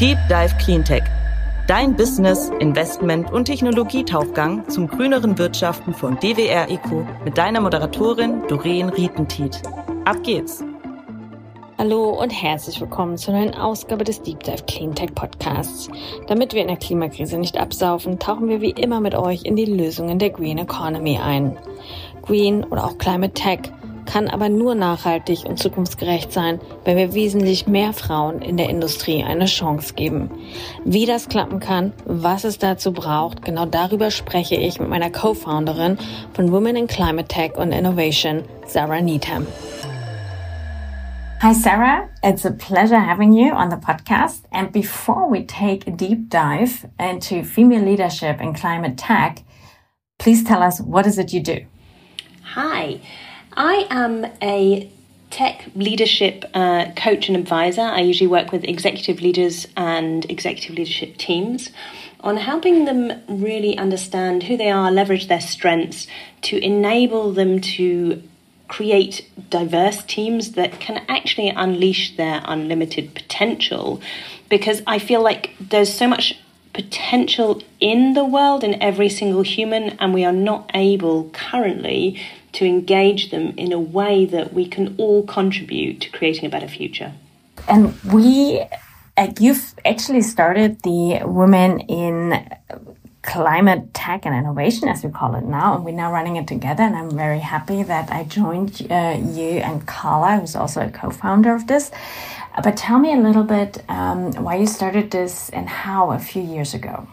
Deep Dive Cleantech. Dein Business, Investment und Technologietauchgang zum grüneren Wirtschaften von DWR Eco mit deiner Moderatorin Doreen Rietentiet. Ab geht's! Hallo und herzlich willkommen zur neuen Ausgabe des Deep Dive Cleantech Podcasts. Damit wir in der Klimakrise nicht absaufen, tauchen wir wie immer mit euch in die Lösungen der Green Economy ein. Green oder auch Climate Tech kann aber nur nachhaltig und zukunftsgerecht sein, wenn wir wesentlich mehr Frauen in der Industrie eine Chance geben. Wie das klappen kann, was es dazu braucht, genau darüber spreche ich mit meiner Co-Founderin von Women in Climate Tech und Innovation, Sarah Needham. Hi, Sarah. It's a pleasure having you on the podcast. And before we take a deep dive into female leadership in climate tech, please tell us what is it you do? Hi. I am a tech leadership uh, coach and advisor. I usually work with executive leaders and executive leadership teams on helping them really understand who they are, leverage their strengths to enable them to create diverse teams that can actually unleash their unlimited potential. Because I feel like there's so much potential in the world in every single human, and we are not able currently to engage them in a way that we can all contribute to creating a better future. And we, uh, you've actually started the Women in Climate Tech and Innovation, as we call it now, and we're now running it together. And I'm very happy that I joined uh, you and Carla, who's also a co founder of this. But tell me a little bit um, why you started this and how a few years ago.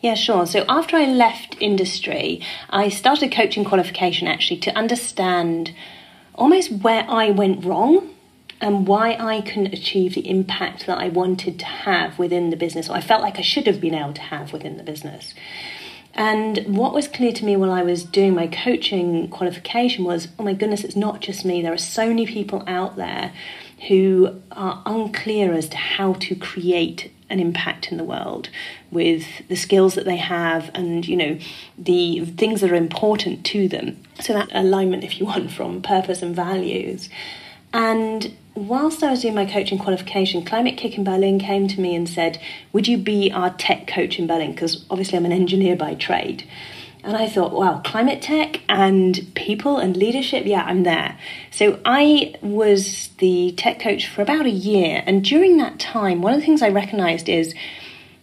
Yeah, sure. So after I left industry, I started coaching qualification actually to understand almost where I went wrong and why I couldn't achieve the impact that I wanted to have within the business, or I felt like I should have been able to have within the business. And what was clear to me while I was doing my coaching qualification was oh my goodness, it's not just me. There are so many people out there who are unclear as to how to create an impact in the world with the skills that they have and you know the things that are important to them so that alignment if you want from purpose and values and whilst I was doing my coaching qualification, Climate-KIC in Berlin came to me and said, Would you be our tech coach in Berlin? Because obviously I'm an engineer by trade. And I thought, wow, climate tech and people and leadership, yeah, I'm there. So I was the tech coach for about a year. And during that time, one of the things I recognized is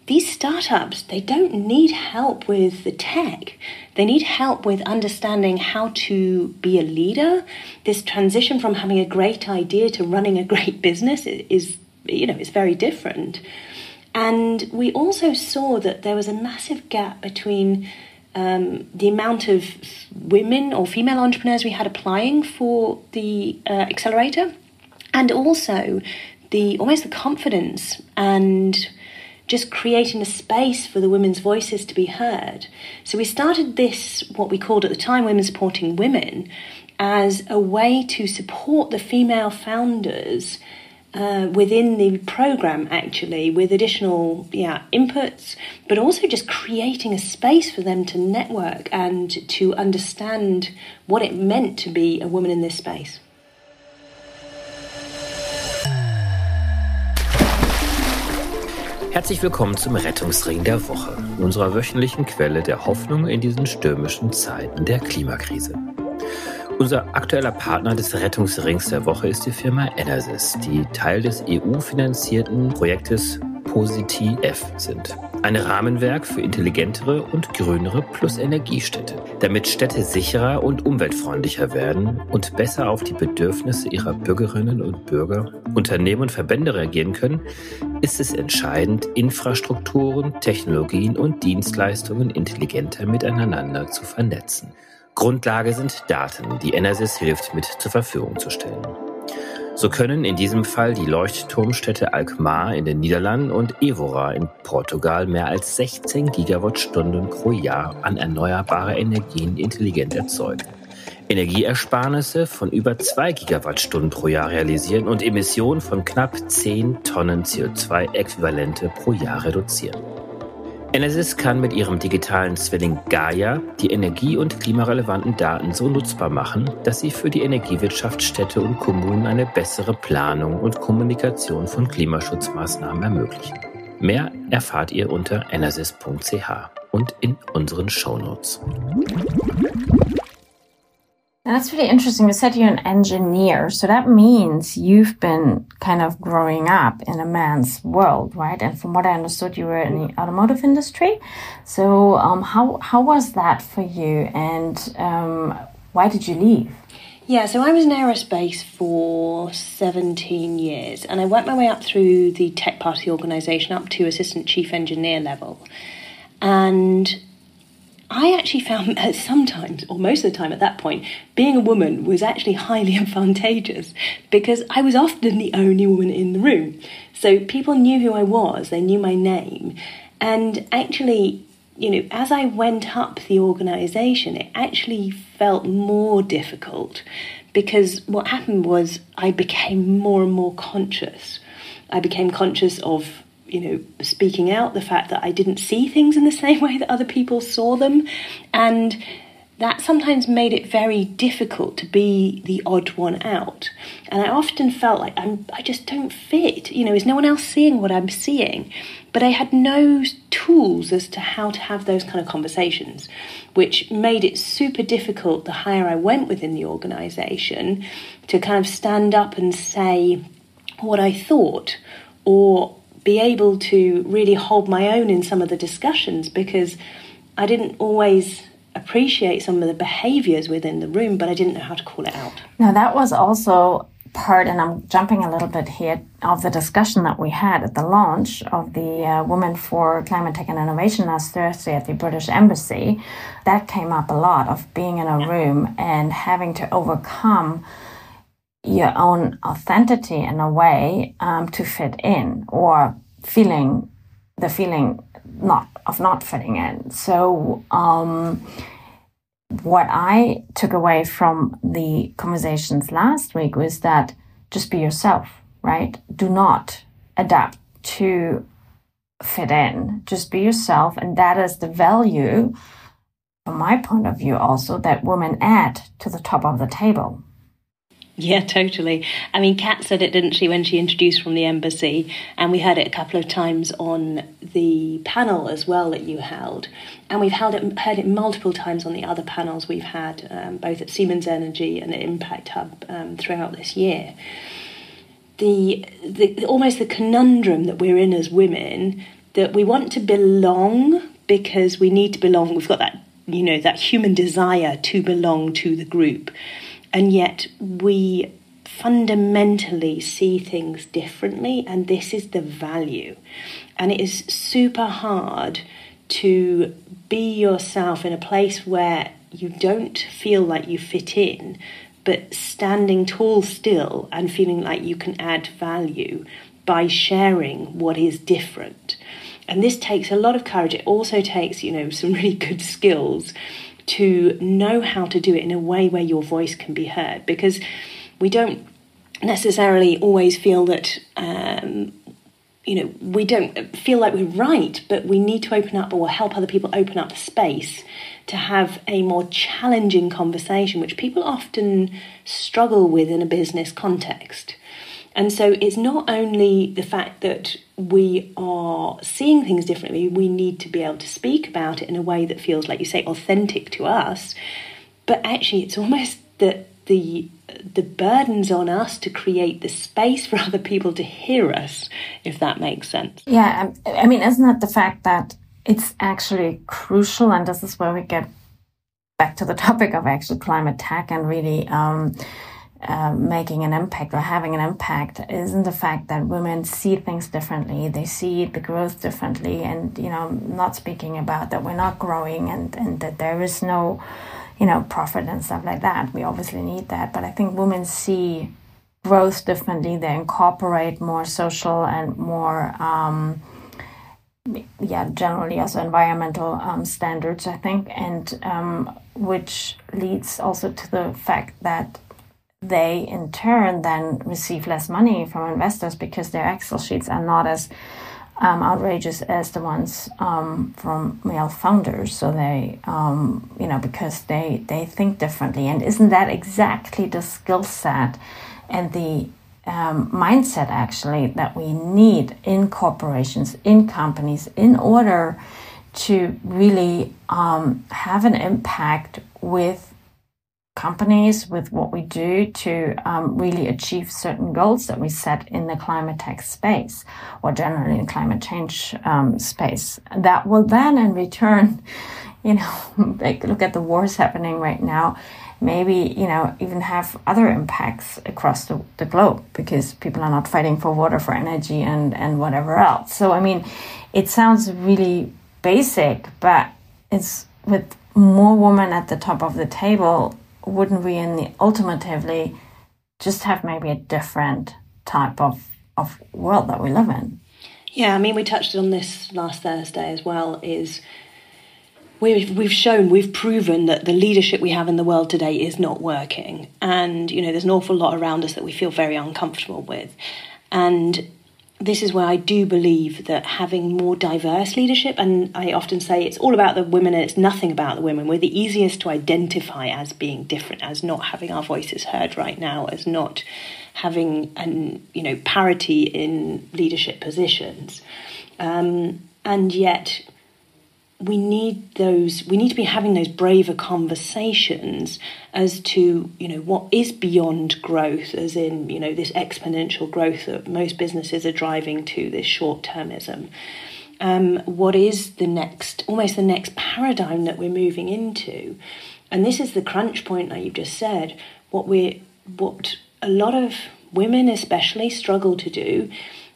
these startups, they don't need help with the tech. They need help with understanding how to be a leader. This transition from having a great idea to running a great business is, you know, it's very different. And we also saw that there was a massive gap between um, the amount of women or female entrepreneurs we had applying for the uh, accelerator, and also the almost the confidence and just creating a space for the women's voices to be heard. So we started this, what we called at the time Women Supporting Women, as a way to support the female founders uh, within the program actually with additional yeah inputs but also just creating a space for them to network and to understand what it meant to be a woman in this space Herzlich willkommen zum Rettungsring der Woche, unserer wöchentlichen Quelle der Hoffnung in diesen stürmischen Zeiten der Klimakrise. Unser aktueller Partner des Rettungsrings der Woche ist die Firma Enersys, die Teil des EU-finanzierten Projektes POSITIF sind. Ein Rahmenwerk für intelligentere und grünere Plus-Energiestädte, damit Städte sicherer und umweltfreundlicher werden und besser auf die Bedürfnisse ihrer Bürgerinnen und Bürger, Unternehmen und Verbände reagieren können, ist es entscheidend, Infrastrukturen, Technologien und Dienstleistungen intelligenter miteinander zu vernetzen. Grundlage sind Daten, die Enersys hilft mit zur Verfügung zu stellen. So können in diesem Fall die Leuchtturmstädte Alkmaar in den Niederlanden und Evora in Portugal mehr als 16 Gigawattstunden pro Jahr an erneuerbarer Energien intelligent erzeugen. Energieersparnisse von über 2 Gigawattstunden pro Jahr realisieren und Emissionen von knapp 10 Tonnen CO2-Äquivalente pro Jahr reduzieren. Enesis kann mit ihrem digitalen Zwilling Gaia die energie- und klimarelevanten Daten so nutzbar machen, dass sie für die Energiewirtschaft Städte und Kommunen eine bessere Planung und Kommunikation von Klimaschutzmaßnahmen ermöglichen. Mehr erfahrt ihr unter enersys.ch und in unseren Shownotes. That's really interesting. You said you're an engineer, so that means you've been kind of growing up in a man's world, right? And from what I understood, you were in the automotive industry. So, um, how how was that for you, and um, why did you leave? Yeah, so I was in aerospace for 17 years and I worked my way up through the tech part of the organisation up to assistant chief engineer level. And I actually found that sometimes, or most of the time at that point, being a woman was actually highly advantageous because I was often the only woman in the room. So people knew who I was, they knew my name. And actually, you know, as I went up the organisation, it actually felt more difficult because what happened was I became more and more conscious. I became conscious of, you know, speaking out, the fact that I didn't see things in the same way that other people saw them. And that sometimes made it very difficult to be the odd one out. And I often felt like I'm, I just don't fit. You know, is no one else seeing what I'm seeing? But I had no tools as to how to have those kind of conversations, which made it super difficult the higher I went within the organisation to kind of stand up and say what I thought or be able to really hold my own in some of the discussions because I didn't always appreciate some of the behaviors within the room, but I didn't know how to call it out. Now, that was also part, and I'm jumping a little bit here, of the discussion that we had at the launch of the uh, Women for Climate Tech and Innovation last Thursday at the British Embassy. That came up a lot of being in a room and having to overcome your own authenticity in a way um, to fit in or feeling the feeling not of not fitting in. So um, what I took away from the conversations last week was that just be yourself, right? Do not adapt to fit in. Just be yourself. And that is the value, from my point of view, also that women add to the top of the table. Yeah, totally. I mean, Kat said it, didn't she, when she introduced from the embassy? And we heard it a couple of times on the panel as well that you held. And we've held it, heard it multiple times on the other panels we've had, um, both at Siemens Energy and at Impact Hub um, throughout this year. The, the almost the conundrum that we're in as women that we want to belong because we need to belong. We've got that, you know, that human desire to belong to the group and yet we fundamentally see things differently, and this is the value. And it is super hard to be yourself in a place where you don't feel like you fit in, but standing tall still and feeling like you can add value by sharing what is different. And this takes a lot of courage. It also takes, you know, some really good skills to know how to do it in a way where your voice can be heard because we don't necessarily always feel that um, you know we don't feel like we're right but we need to open up or help other people open up space to have a more challenging conversation which people often struggle with in a business context and so it's not only the fact that we are seeing things differently, we need to be able to speak about it in a way that feels, like you say, authentic to us. But actually, it's almost that the the burdens on us to create the space for other people to hear us, if that makes sense. Yeah, I mean, isn't that the fact that it's actually crucial, and this is where we get back to the topic of actual climate tech and really. Um, uh, making an impact or having an impact isn't the fact that women see things differently. They see the growth differently. And you know not speaking about that we're not growing and and that there is no you know profit and stuff like that. We obviously need that. But i think women see growth differently. They incorporate more social and more um, yeah generally also environmental um, standards i think. And um, which leads also to the fact that they in turn then receive less money from investors because their Excel sheets are not as um, outrageous as the ones um, from male founders. So they, um, you know, because they they think differently, and isn't that exactly the skill set and the um, mindset actually that we need in corporations, in companies, in order to really um, have an impact with companies with what we do to um, really achieve certain goals that we set in the climate tech space or generally in climate change um, space. That will then in return, you know, like look at the wars happening right now, maybe, you know, even have other impacts across the, the globe because people are not fighting for water, for energy and, and whatever else. So, I mean, it sounds really basic, but it's with more women at the top of the table, wouldn't we in the ultimately just have maybe a different type of, of world that we live in? Yeah, I mean, we touched on this last Thursday as well. Is we've we've shown we've proven that the leadership we have in the world today is not working, and you know, there's an awful lot around us that we feel very uncomfortable with, and this is where I do believe that having more diverse leadership, and I often say it's all about the women and it's nothing about the women. We're the easiest to identify as being different, as not having our voices heard right now, as not having an you know parity in leadership positions, um, and yet we need those we need to be having those braver conversations as to you know what is beyond growth as in you know this exponential growth that most businesses are driving to this short termism um, what is the next almost the next paradigm that we're moving into? And this is the crunch point that you've just said. What we what a lot of women especially struggle to do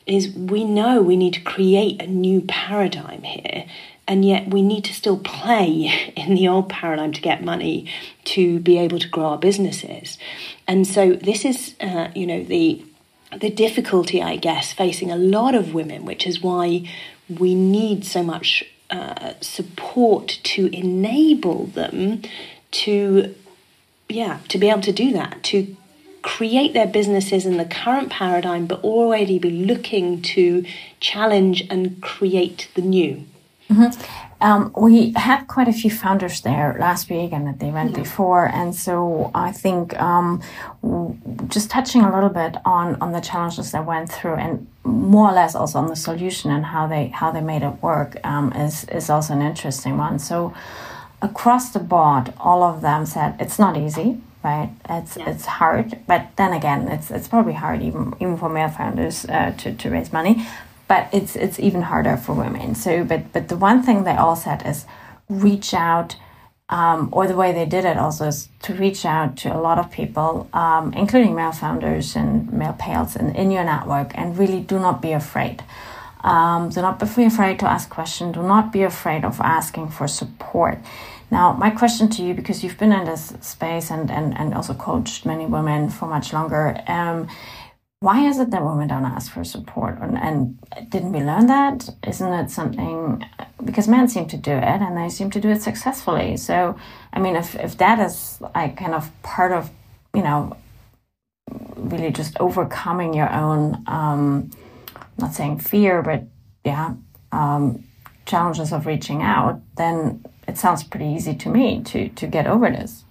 is we know we need to create a new paradigm here and yet we need to still play in the old paradigm to get money to be able to grow our businesses. And so this is uh, you know the the difficulty i guess facing a lot of women which is why we need so much uh, support to enable them to yeah to be able to do that to create their businesses in the current paradigm but already be looking to challenge and create the new Mm-hmm. Um, we had quite a few founders there last week and at the event yeah. before, and so I think um, just touching a little bit on on the challenges they went through, and more or less also on the solution and how they how they made it work um, is is also an interesting one. So across the board, all of them said it's not easy right? It's yeah. it's hard, but then again, it's it's probably hard even even for male founders uh, to to raise money but it's it's even harder for women. So, but but the one thing they all said is reach out, um, or the way they did it also is to reach out to a lot of people, um, including male founders and male pales in, in your network, and really do not be afraid. Um, do not be afraid to ask questions. Do not be afraid of asking for support. Now, my question to you, because you've been in this space and, and, and also coached many women for much longer, um, why is it that women don't ask for support? And, and, didn't we learn that? Isn't it something because men seem to do it and they seem to do it successfully? So, I mean, if, if that is like kind of part of, you know, really just overcoming your own, um, not saying fear, but yeah, um, challenges of reaching out, then it sounds pretty easy to me to, to get over this.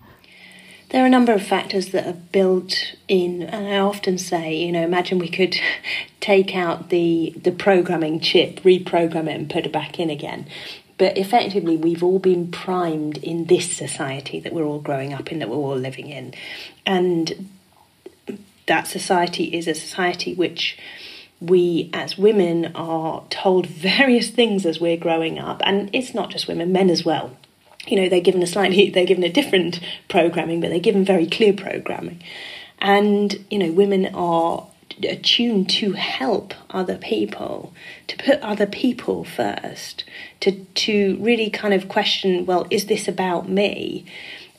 There are a number of factors that are built in, and I often say, you know, imagine we could take out the the programming chip, reprogram it, and put it back in again. But effectively, we've all been primed in this society that we're all growing up in, that we're all living in, and that society is a society which we as women are told various things as we're growing up, and it's not just women, men as well you know they're given a slightly they're given a different programming but they're given very clear programming. And you know women are attuned to help other people to put other people first to to really kind of question well is this about me?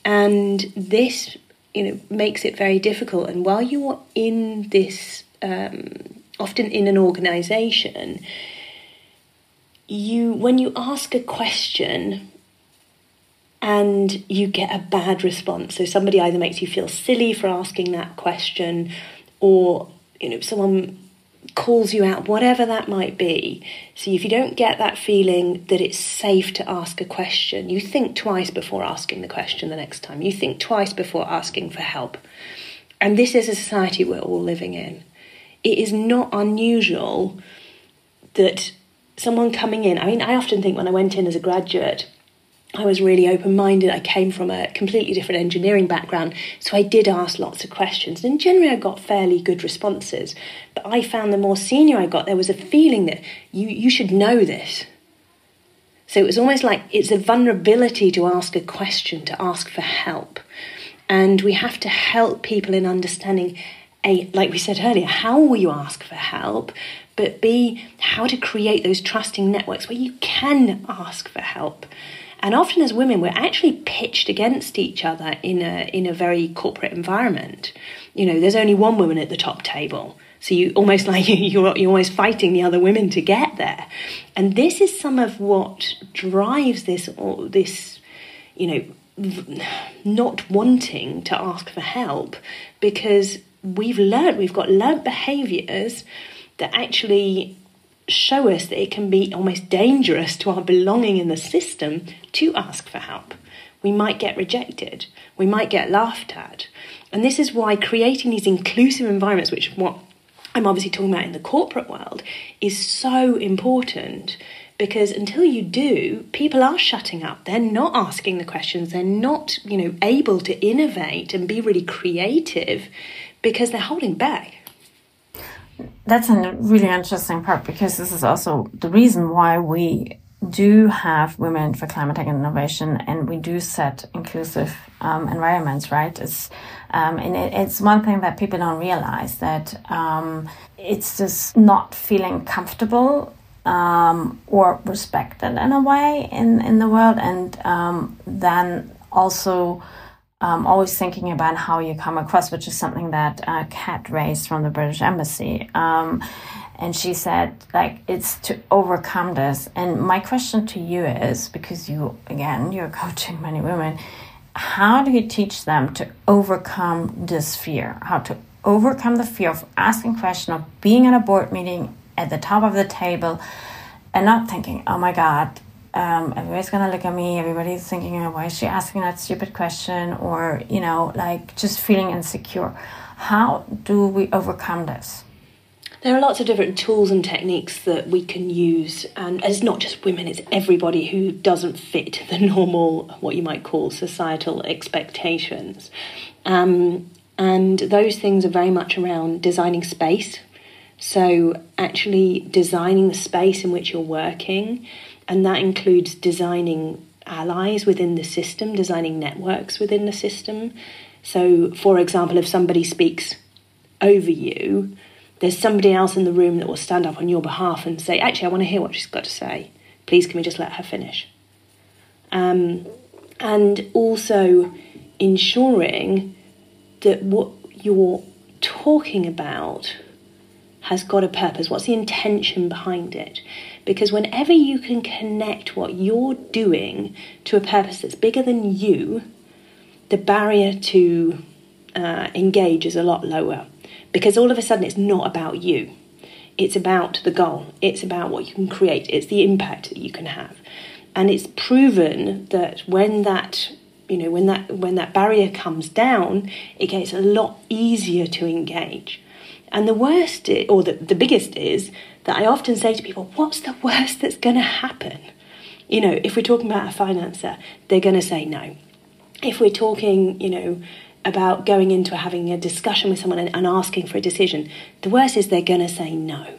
And this you know makes it very difficult. And while you're in this um, often in an organization you when you ask a question and you get a bad response. So somebody either makes you feel silly for asking that question, or you know someone calls you out, whatever that might be. So if you don't get that feeling that it's safe to ask a question, you think twice before asking the question the next time. You think twice before asking for help. And this is a society we're all living in. it is not unusual that someone coming in, I mean, I often think when I went in as a graduate, I was really open minded. I came from a completely different engineering background, so I did ask lots of questions. And generally, I got fairly good responses. But I found the more senior I got, there was a feeling that you, you should know this. So it was almost like it's a vulnerability to ask a question, to ask for help. And we have to help people in understanding a, like we said earlier, how will you ask for help? But B, how to create those trusting networks where you can ask for help. And often as women, we're actually pitched against each other in a in a very corporate environment. You know, there's only one woman at the top table. So you almost like you're, you're almost fighting the other women to get there. And this is some of what drives this, this, you know, not wanting to ask for help because we've learned, we've got learned behaviors that actually show us that it can be almost dangerous to our belonging in the system to ask for help. We might get rejected, we might get laughed at. And this is why creating these inclusive environments, which what I'm obviously talking about in the corporate world, is so important. Because until you do people are shutting up. They're not asking the questions. They're not you know able to innovate and be really creative because they're holding back that's a really interesting part because this is also the reason why we do have women for climate tech and innovation and we do set inclusive um, environments right? It's um, and it, it's one thing that people don't realize that um, it's just not feeling comfortable um, or respected in a way in, in the world and um, then also um, always thinking about how you come across, which is something that uh, Kat raised from the British Embassy. Um, and she said, like, it's to overcome this. And my question to you is because you, again, you're coaching many women, how do you teach them to overcome this fear? How to overcome the fear of asking question of being in a board meeting at the top of the table and not thinking, oh my God, um, everybody's gonna look at me everybody's thinking oh, why is she asking that stupid question? Or you know like just feeling insecure. How do we overcome this? There are lots of different tools and techniques that we can use and it's not just women it's everybody who doesn't fit the normal what you might call societal expectations. Um, and those things are very much around designing space. So actually designing the space in which you're working and that includes designing allies within the system, designing networks within the system. So, for example, if somebody speaks over you, there's somebody else in the room that will stand up on your behalf and say, Actually, I want to hear what she's got to say. Please, can we just let her finish? Um, and also ensuring that what you're talking about has got a purpose. What's the intention behind it? Because whenever you can connect what you're doing to a purpose that's bigger than you, the barrier to uh, engage is a lot lower. Because all of a sudden it's not about you, it's about the goal, it's about what you can create, it's the impact that you can have. And it's proven that when that you know when that when that barrier comes down it gets a lot easier to engage and the worst, is, or the, the biggest, is that I often say to people, What's the worst that's going to happen? You know, if we're talking about a financer, they're going to say no. If we're talking, you know, about going into having a discussion with someone and, and asking for a decision, the worst is they're going to say no.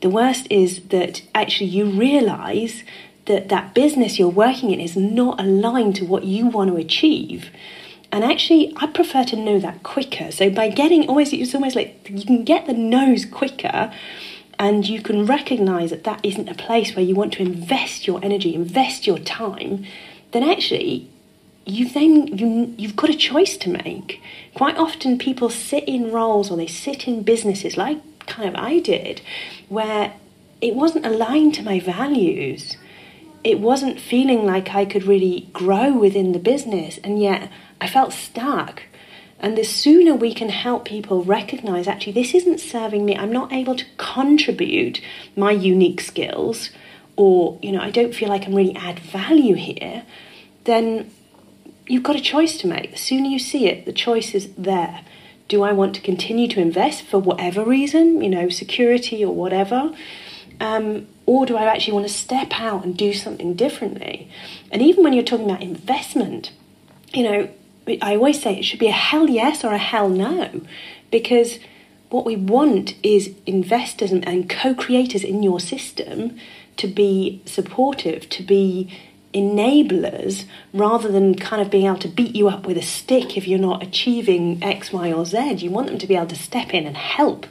The worst is that actually you realize that that business you're working in is not aligned to what you want to achieve. And actually, I prefer to know that quicker. So by getting always, it's almost like you can get the nose quicker and you can recognize that that isn't a place where you want to invest your energy, invest your time, then actually you've then you, you've got a choice to make. Quite often people sit in roles or they sit in businesses like kind of I did, where it wasn't aligned to my values. It wasn't feeling like I could really grow within the business, and yet I felt stuck. And the sooner we can help people recognize actually, this isn't serving me, I'm not able to contribute my unique skills, or, you know, I don't feel like I can really add value here, then you've got a choice to make. The sooner you see it, the choice is there do I want to continue to invest for whatever reason, you know, security or whatever? Um, or do I actually want to step out and do something differently? And even when you're talking about investment, you know, I always say it should be a hell yes or a hell no, because what we want is investors and co creators in your system to be supportive, to be enablers rather than kind of being able to beat you up with a stick if you're not achieving X, Y, or Z. You want them to be able to step in and help.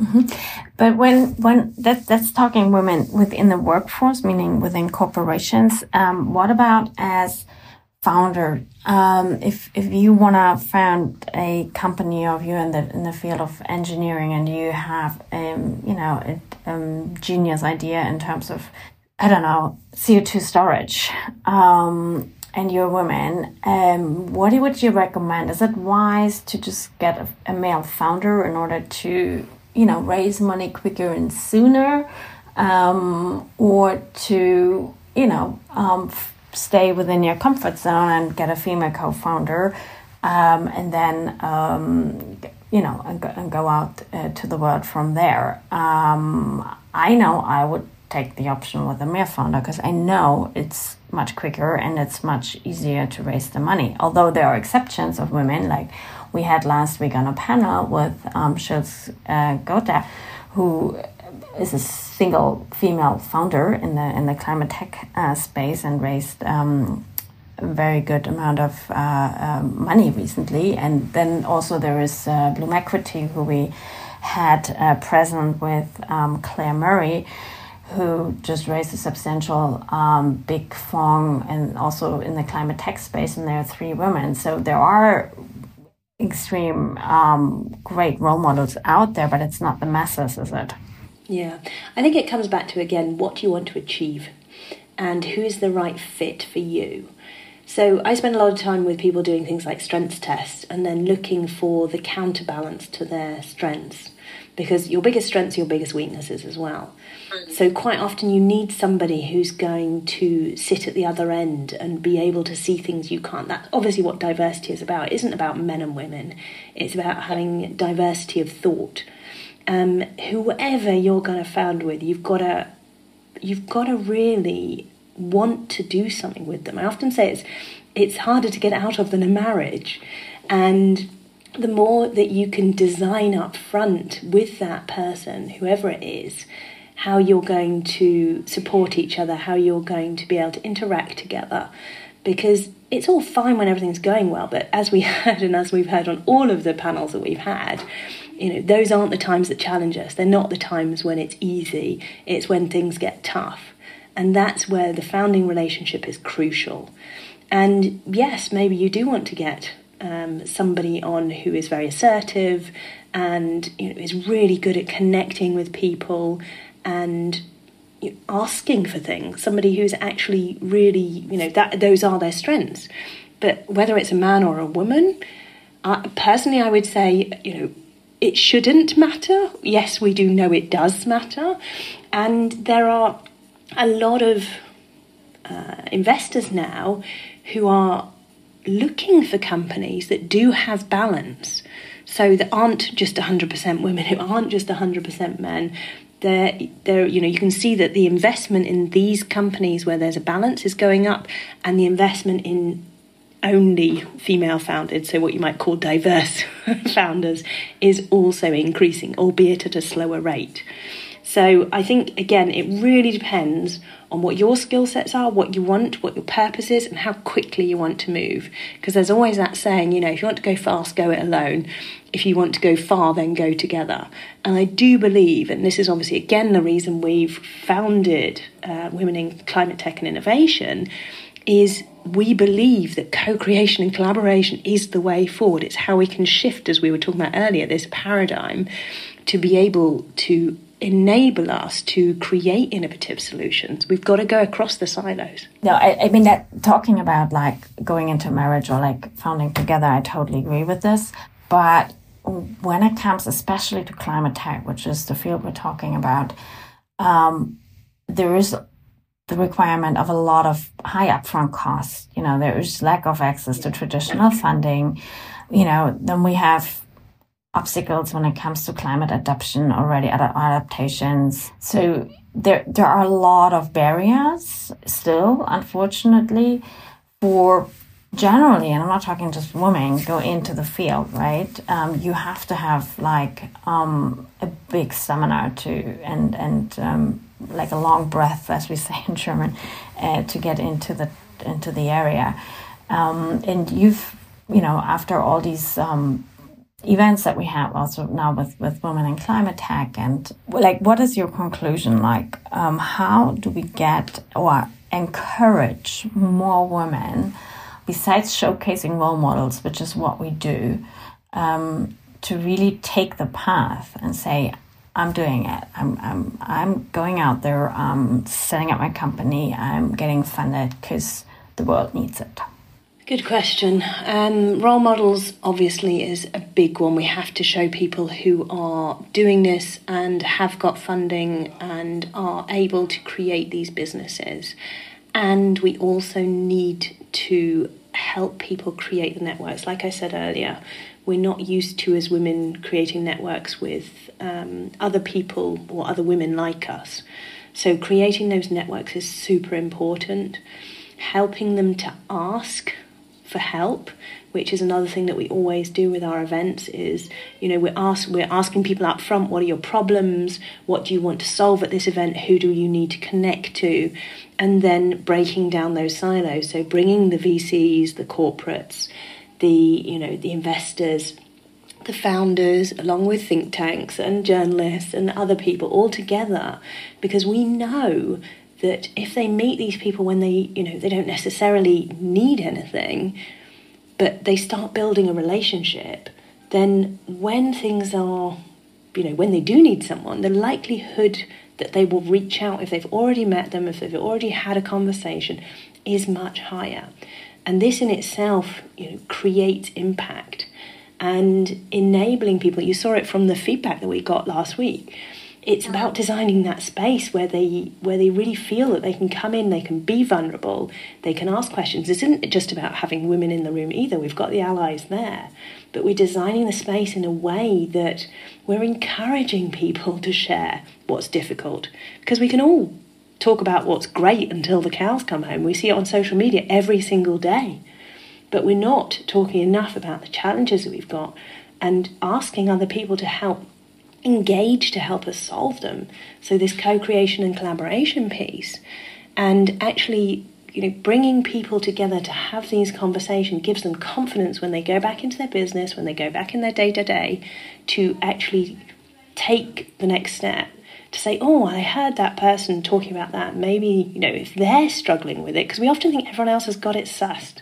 Mm-hmm. But when when that that's talking women within the workforce, meaning within corporations. Um, what about as founder? Um, if if you wanna found a company of you in the in the field of engineering and you have um, you know a um, genius idea in terms of I don't know, CO2 storage, um, and you're a woman, um, what would you recommend? Is it wise to just get a, a, male founder in order to, you know, raise money quicker and sooner, um, or to, you know, um, stay within your comfort zone and get a female co-founder, um, and then, um, you know, and go, and go out uh, to the world from there? I know I would take the option with a male founder because I know it's much quicker and it's much easier to raise the money. Although there are exceptions of women, like we had last week on a panel with um, Schultz uh, Gotha, who is a single female founder in the in the climate tech uh, space and raised um, a very good amount of uh, uh, money recently. And then also there is uh, Bloom Equity, who we had uh, present with um, Claire Murray who just raised a substantial um, big fund and also in the climate tech space, and there are three women. So there are extreme um, great role models out there, but it's not the masses, is it? Yeah, I think it comes back to again what you want to achieve and who's the right fit for you. So I spend a lot of time with people doing things like strengths tests and then looking for the counterbalance to their strengths because your biggest strengths are your biggest weaknesses as well. Mm. So, quite often, you need somebody who's going to sit at the other end and be able to see things you can't. That's obviously what diversity is about. It isn't about men and women, it's about having diversity of thought. Um, whoever you're going to found with, you've got to you've got to really want to do something with them. I often say it's it's harder to get out of than a marriage, and the more that you can design up front with that person, whoever it is, how you're going to support each other, how you're going to be able to interact together. Because it's all fine when everything's going well, but as we heard and as we've heard on all of the panels that we've had, you know, those aren't the times that challenge us. They're not the times when it's easy, it's when things get tough. And that's where the founding relationship is crucial. And yes, maybe you do want to get um, somebody on who is very assertive and you know, is really good at connecting with people and asking for things somebody who's actually really you know that those are their strengths but whether it's a man or a woman uh, personally i would say you know it shouldn't matter. Yes we do know it does matter. And there are a lot of uh, investors now who are looking for companies that do have balance. So that aren't just 100% women who aren't just 100% men. There there you know you can see that the investment in these companies where there's a balance is going up and the investment in only female founded so what you might call diverse founders is also increasing albeit at a slower rate so I think again, it really depends on what your skill sets are, what you want, what your purpose is, and how quickly you want to move. Because there's always that saying, you know, if you want to go fast, go it alone. If you want to go far, then go together. And I do believe, and this is obviously again the reason we've founded uh, Women in Climate Tech and Innovation, is we believe that co creation and collaboration is the way forward. It's how we can shift, as we were talking about earlier, this paradigm to be able to enable us to create innovative solutions. We've got to go across the silos. No, I, I, mean that talking about like going into marriage or like founding together, I totally agree with this. But when it comes especially to climate tech, which is the field we're talking about, um, there is the requirement of a lot of high upfront costs. You know, there is lack of access to traditional funding. you know, then we have obstacles when it comes to climate adaptation already, other adaptations. So there, there are a lot of barriers still, unfortunately, for generally, and I'm not talking just women, go into the field, right? Um, you have to have like um, a big seminar to and and um, like a long breath, as we say in German, uh, to get into the into the area. Um, and you've, you know, after all these um, events that we have also now with, with women in climate tech and like what is your conclusion like um, how do we get or encourage more women besides showcasing role models, which is what we do, um, to really take the path and say, I'm doing it. I'm, I'm, I'm going out there, I'm setting up my company, I'm getting funded because the world needs it. Good question. Um, role models obviously is a big one. We have to show people who are doing this and have got funding and are able to create these businesses. And we also need to help people create the networks. Like I said earlier, we're not used to, as women, creating networks with um, other people or other women like us. So, creating those networks is super important. Helping them to ask for help which is another thing that we always do with our events is you know we're ask, we're asking people up front what are your problems? What do you want to solve at this event? Who do you need to connect to? And then breaking down those silos. So bringing the VCs the corporates the you know the investors the founders along with think tanks and journalists and other people all together. Because we know that if they meet these people when they you know they don't necessarily need anything but they start building a relationship, then when things are, you know, when they do need someone, the likelihood that they will reach out if they've already met them, if they've already had a conversation, is much higher. And this in itself, you know, creates impact and enabling people. You saw it from the feedback that we got last week it's about designing that space where they where they really feel that they can come in, they can be vulnerable, they can ask questions. This isn't just about having women in the room either. We've got the allies there, but we're designing the space in a way that we're encouraging people to share what's difficult because we can all talk about what's great until the cows come home. We see it on social media every single day. But we're not talking enough about the challenges that we've got and asking other people to help engage to help us solve them. So this co-creation and collaboration piece, and actually, you know, bringing people together to have these conversations gives them confidence when they go back into their business, when they go back in their day to day, to actually take the next step. To say, oh, I heard that person talking about that. Maybe, you know, if they're struggling with it, because we often think everyone else has got it sussed,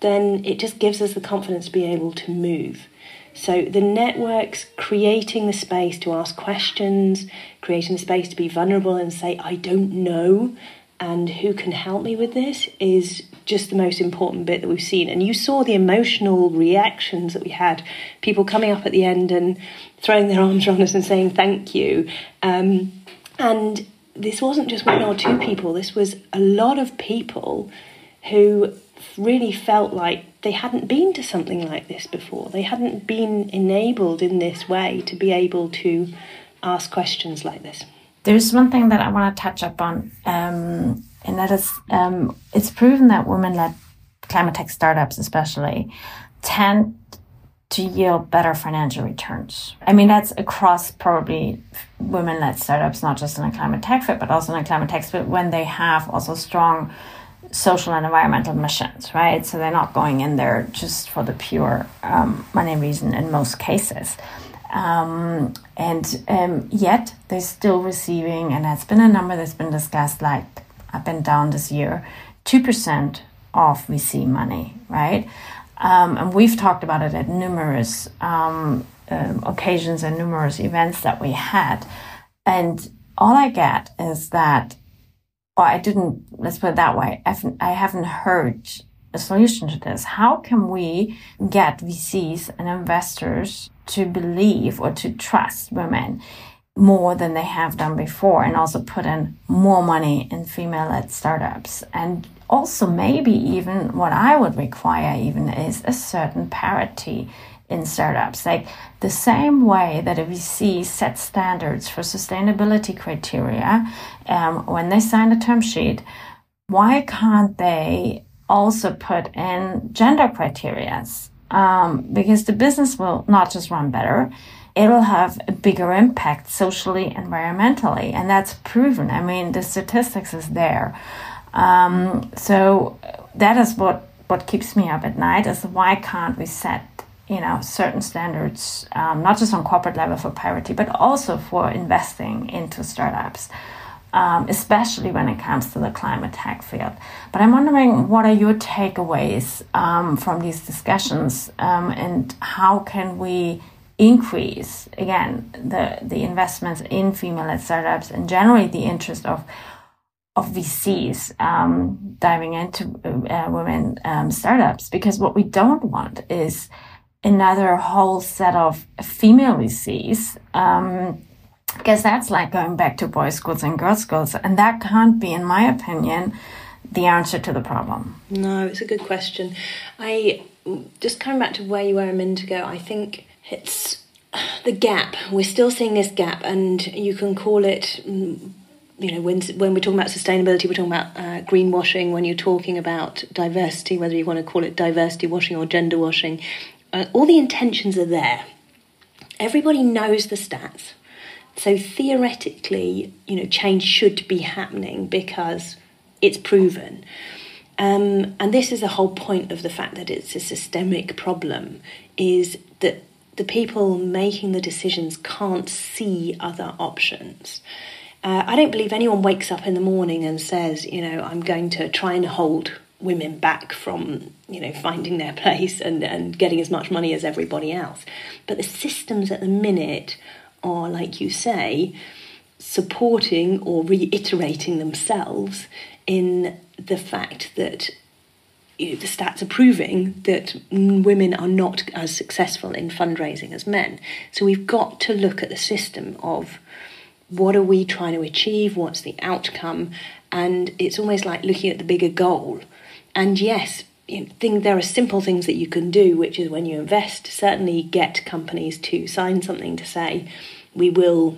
then it just gives us the confidence to be able to move. So the networks creating the space to ask questions, creating the space to be vulnerable and say, I don't know, and who can help me with this is just the most important bit that we've seen. And you saw the emotional reactions that we had people coming up at the end and throwing their arms around us and saying thank you. Um, and this wasn't just one or two people, this was a lot of people who really felt like they hadn't been to something like this before. They hadn't been enabled in this way to be able to ask questions like this. There's one thing that I want to touch up on, um, and that is um, it's proven that women led climate tech startups, especially, tend to yield better financial returns. I mean, that's across probably women led startups, not just in a climate tech fit, but also in a climate tech fit when they have also strong social and environmental missions, right? So they're not going in there just for the pure um, money reason in most cases. Um, and um, yet they're still receiving, and that's been a number that's been discussed like up and down this year, 2% of VC money, right? Um, and we've talked about it at numerous um, um, occasions and numerous events that we had. And all I get is that or I didn't, let's put it that way, I haven't heard a solution to this. How can we get VCs and investors to believe or to trust women more than they have done before and also put in more money in female led startups. And also, maybe even what I would require, even is a certain parity in startups. Like the same way that a VC sets standards for sustainability criteria um, when they sign a term sheet, why can't they also put in gender criteria? Um, because the business will not just run better, it'll have a bigger impact socially, environmentally, and that's proven. I mean, the statistics is there. Um, so that is what what keeps me up at night is why can't we set you know certain standards um, not just on corporate level for parity but also for investing into startups um, especially when it comes to the climate tech field. But i'm wondering what are your takeaways um, from these discussions um, and how can we increase again the the investments in female-led startups and generate the interest of of VCs um, diving into uh, women um, startups? Because what we don't want is another whole set of female VCs. Um, because that's like going back to boys' schools and girls' schools, and that can't be, in my opinion, the answer to the problem. No, it's a good question. I just coming back to where you were a minute ago. I think it's the gap. We're still seeing this gap, and you can call it you know, when when we're talking about sustainability, we're talking about uh, greenwashing. When you're talking about diversity, whether you want to call it diversity washing or gender washing, uh, all the intentions are there. Everybody knows the stats, so theoretically, you know, change should be happening because it's proven. Um, and this is the whole point of the fact that it's a systemic problem: is that the people making the decisions can't see other options. Uh, I don't believe anyone wakes up in the morning and says, you know, I'm going to try and hold women back from, you know, finding their place and, and getting as much money as everybody else. But the systems at the minute are, like you say, supporting or reiterating themselves in the fact that you know, the stats are proving that women are not as successful in fundraising as men. So we've got to look at the system of what are we trying to achieve? What's the outcome? And it's almost like looking at the bigger goal. And yes, you there are simple things that you can do, which is when you invest, certainly get companies to sign something to say we will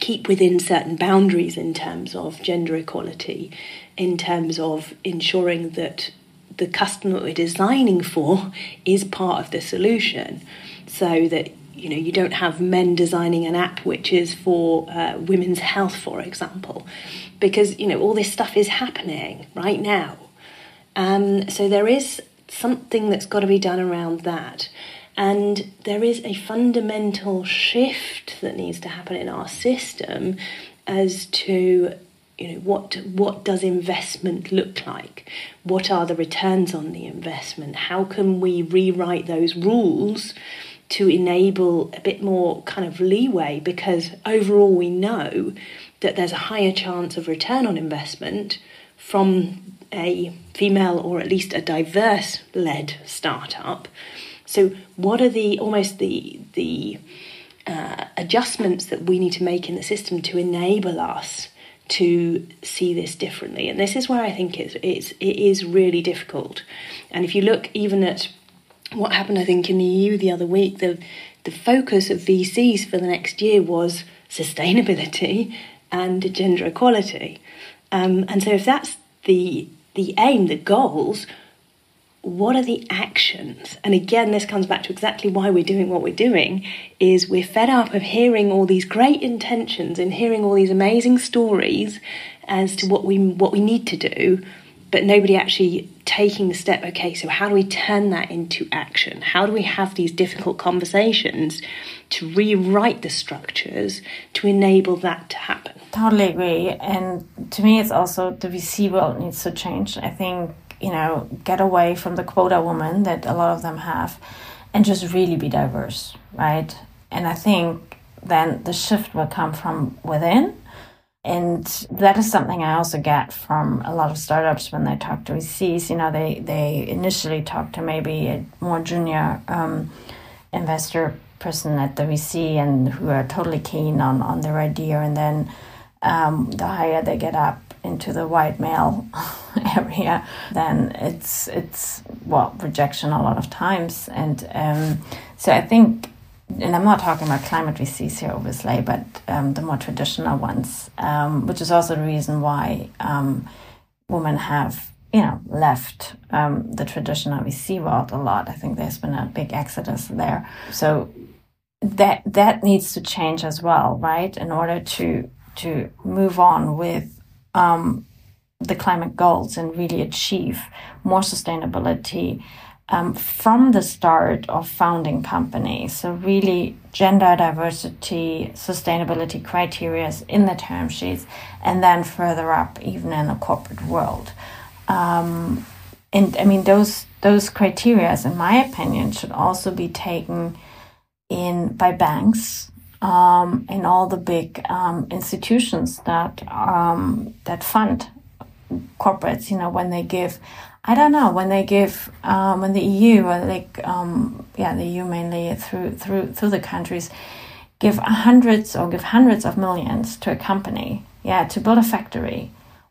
keep within certain boundaries in terms of gender equality, in terms of ensuring that the customer we're designing for is part of the solution. So that you know you don't have men designing an app which is for uh, women's health for example. Because you know all this stuff is happening right now um, so there is something that's got to be done around that. And there is a fundamental shift that needs to happen in our system as to you know what what does investment look like? What are the returns on the investment? How can we rewrite those rules to enable a bit more kind of leeway? Because overall we know that there's a higher chance of return on investment from a female or at least a diverse led startup. So what are the almost the the uh, adjustments that we need to make in the system to enable us to see this differently? And this is where I think it's, it's it is really difficult. And if you look even at what happened, I think, in the EU the other week, the the focus of VCs for the next year was sustainability and gender equality. Um, and so, if that's the the aim, the goals, what are the actions? And again, this comes back to exactly why we're doing what we're doing. Is we're fed up of hearing all these great intentions and hearing all these amazing stories as to what we what we need to do, but nobody actually taking the step okay so how do we turn that into action? How do we have these difficult conversations to rewrite the structures to enable that to happen? Totally agree. And to me it's also the vc world needs to change. I think you know get away from the quota woman that a lot of them have and just really be diverse right? And i think then the shift will come from within and that is something I also get from a lot of startups when they talk to VCs. You know, they, they initially talk to maybe a more junior um, investor person at the VC and who are totally keen on, on their idea, and then um, the higher they get up into the white male area, then it's it's well rejection a lot of times, and um, so I think, and I'm not talking about climate VCs here, obviously, but um, the more traditional ones, um, which is also the reason why um, women have you know left um, the traditional VC world a lot. I think there's been a big exodus there, so that that needs to change as well, right? In order to to move on with um, the climate goals and really achieve more sustainability um, from the start of founding companies. So, really, gender diversity, sustainability criteria in the term sheets, and then further up, even in the corporate world. Um, and I mean, those those criteria, in my opinion, should also be taken in by banks um, and all the big um, institutions that um, that fund corporates. You know, when they give, I don't know, when they give, um, when the EU or like, um, yeah, the EU mainly through through through the countries give hundreds or give hundreds of millions to a company, yeah, to build a factory.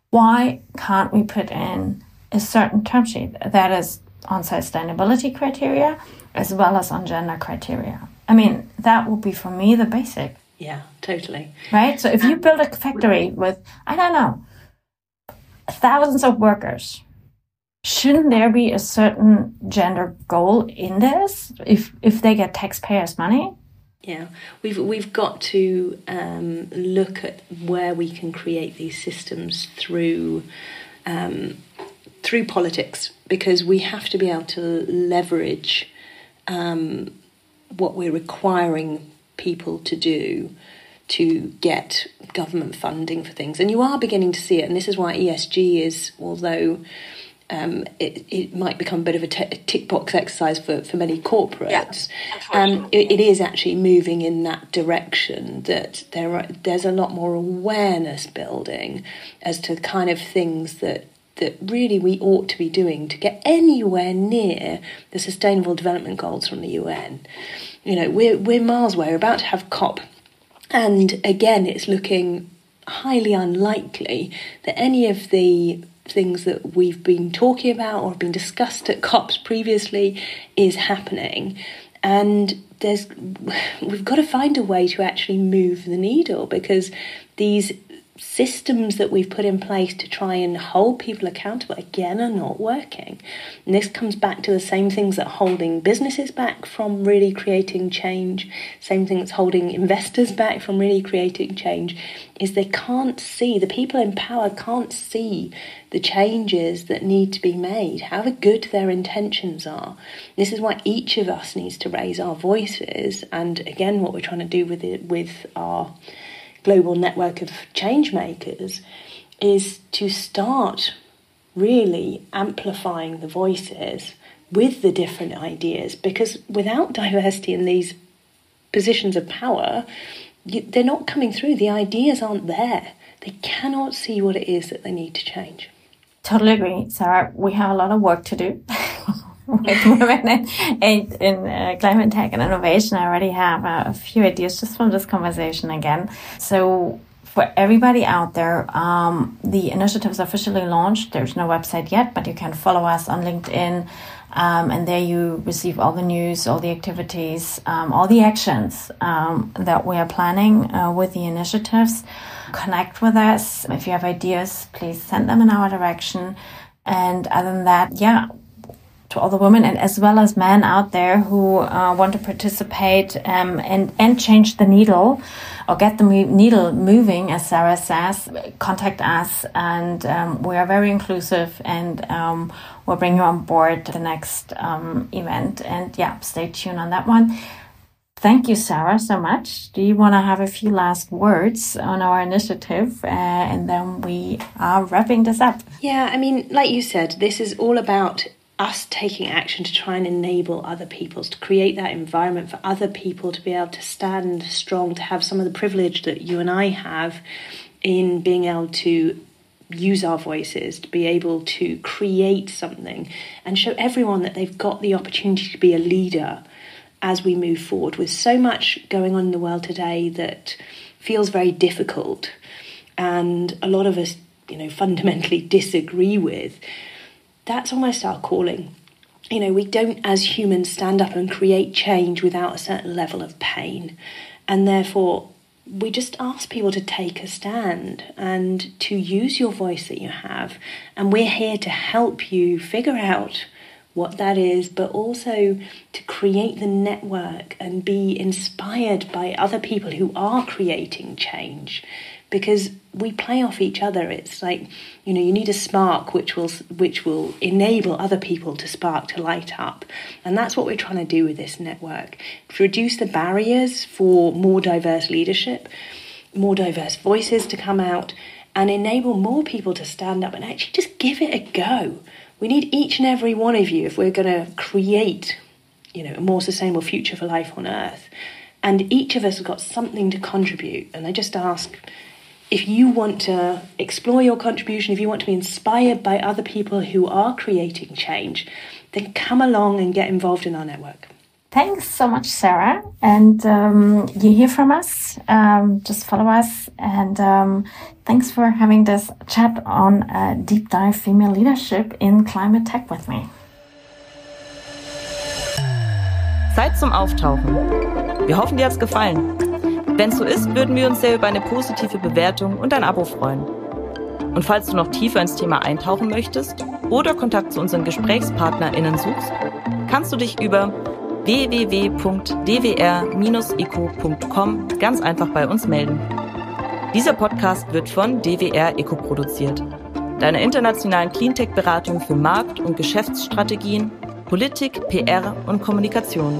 Why can't we put in a certain term sheet that is on sustainability criteria as well as on gender criteria? I mean, that would be for me the basic. Yeah, totally. Right? So if you build a factory with, I don't know, thousands of workers, shouldn't there be a certain gender goal in this if if they get taxpayers' money? Yeah, we've we've got to um, look at where we can create these systems through um, through politics because we have to be able to leverage um, what we're requiring people to do to get government funding for things. And you are beginning to see it. And this is why ESG is, although um, it, it might become a bit of a, t- tick box exercise for, for many corporates. Yeah, um, it, it is actually moving in that direction that there are, there's a lot more awareness building as to the kind of things that that really we ought to be doing to get anywhere near the Sustainable Development Goals from the UN. You know, we're, we're miles away, we're about to have COP, and again, it's looking highly unlikely that any of the things that we've been talking about or have been discussed at COPs previously is happening. And there's we've got to find a way to actually move the needle because these systems that we've put in place to try and hold people accountable again are not working. And this comes back to the same things that holding businesses back from really creating change, same thing that's holding investors back from really creating change, is they can't see, the people in power can't see the changes that need to be made, however good their intentions are. This is why each of us needs to raise our voices, and again, what we're trying to do with it with our global network of change makers is to start really amplifying the voices with the different ideas because without diversity in these positions of power, you, they're not coming through. The ideas aren't there. They cannot see what it is that they need to change. Totally agree, Sarah. We have a lot of work to do. with women in, in uh, climate tech and innovation. I already have a few ideas just from this conversation again. So for everybody out there, um, the initiative is officially launched. There's no website yet, but you can follow us on LinkedIn. Um, and there you receive all the news, all the activities, um, all the actions um, that we are planning uh, with the initiatives. Connect with us. If you have ideas, please send them in our direction. And other than that, yeah, to all the women and as well as men out there who uh, want to participate um, and and change the needle or get the needle moving, as Sarah says, contact us, and um, we are very inclusive, and um, we'll bring you on board the next um, event. And yeah, stay tuned on that one. Thank you, Sarah, so much. Do you want to have a few last words on our initiative? Uh, and then we are wrapping this up. Yeah, I mean, like you said, this is all about us taking action to try and enable other peoples to create that environment for other people to be able to stand strong to have some of the privilege that you and I have in being able to use our voices to be able to create something and show everyone that they've got the opportunity to be a leader as we move forward with so much going on in the world today that feels very difficult and a lot of us, you know, fundamentally disagree with. That's almost our calling. You know, we don't as humans stand up and create change without a certain level of pain. And therefore, we just ask people to take a stand and to use your voice that you have. And we're here to help you figure out what that is, but also to create the network and be inspired by other people who are creating change because we play off each other. It's like you know you need a spark which will which will enable other people to spark to light up. And that's what we're trying to do with this network to reduce the barriers for more diverse leadership more diverse voices to come out and enable more people to stand up and actually just give it a go. We need each and every one of you if we're going to create you know a more sustainable future for life on earth. And each of us has got something to contribute. And i just ask if you want to explore your contribution, if you want to be inspired by other people who are creating change, then come along and get involved in our network. Thanks so much, Sarah. And um, you hear from us. Um, just follow us. And um, thanks for having this chat on uh, deep dive female leadership in climate tech with me. Zeit zum Auftauchen. Wir hoffen, dir hat's gefallen. Wenn es so ist, würden wir uns sehr über eine positive Bewertung und ein Abo freuen. Und falls du noch tiefer ins Thema eintauchen möchtest oder Kontakt zu unseren GesprächspartnerInnen suchst, kannst du dich über www.dwr-eco.com ganz einfach bei uns melden. Dieser Podcast wird von DWR Eco produziert, deiner internationalen Cleantech-Beratung für Markt- und Geschäftsstrategien, Politik, PR und Kommunikation.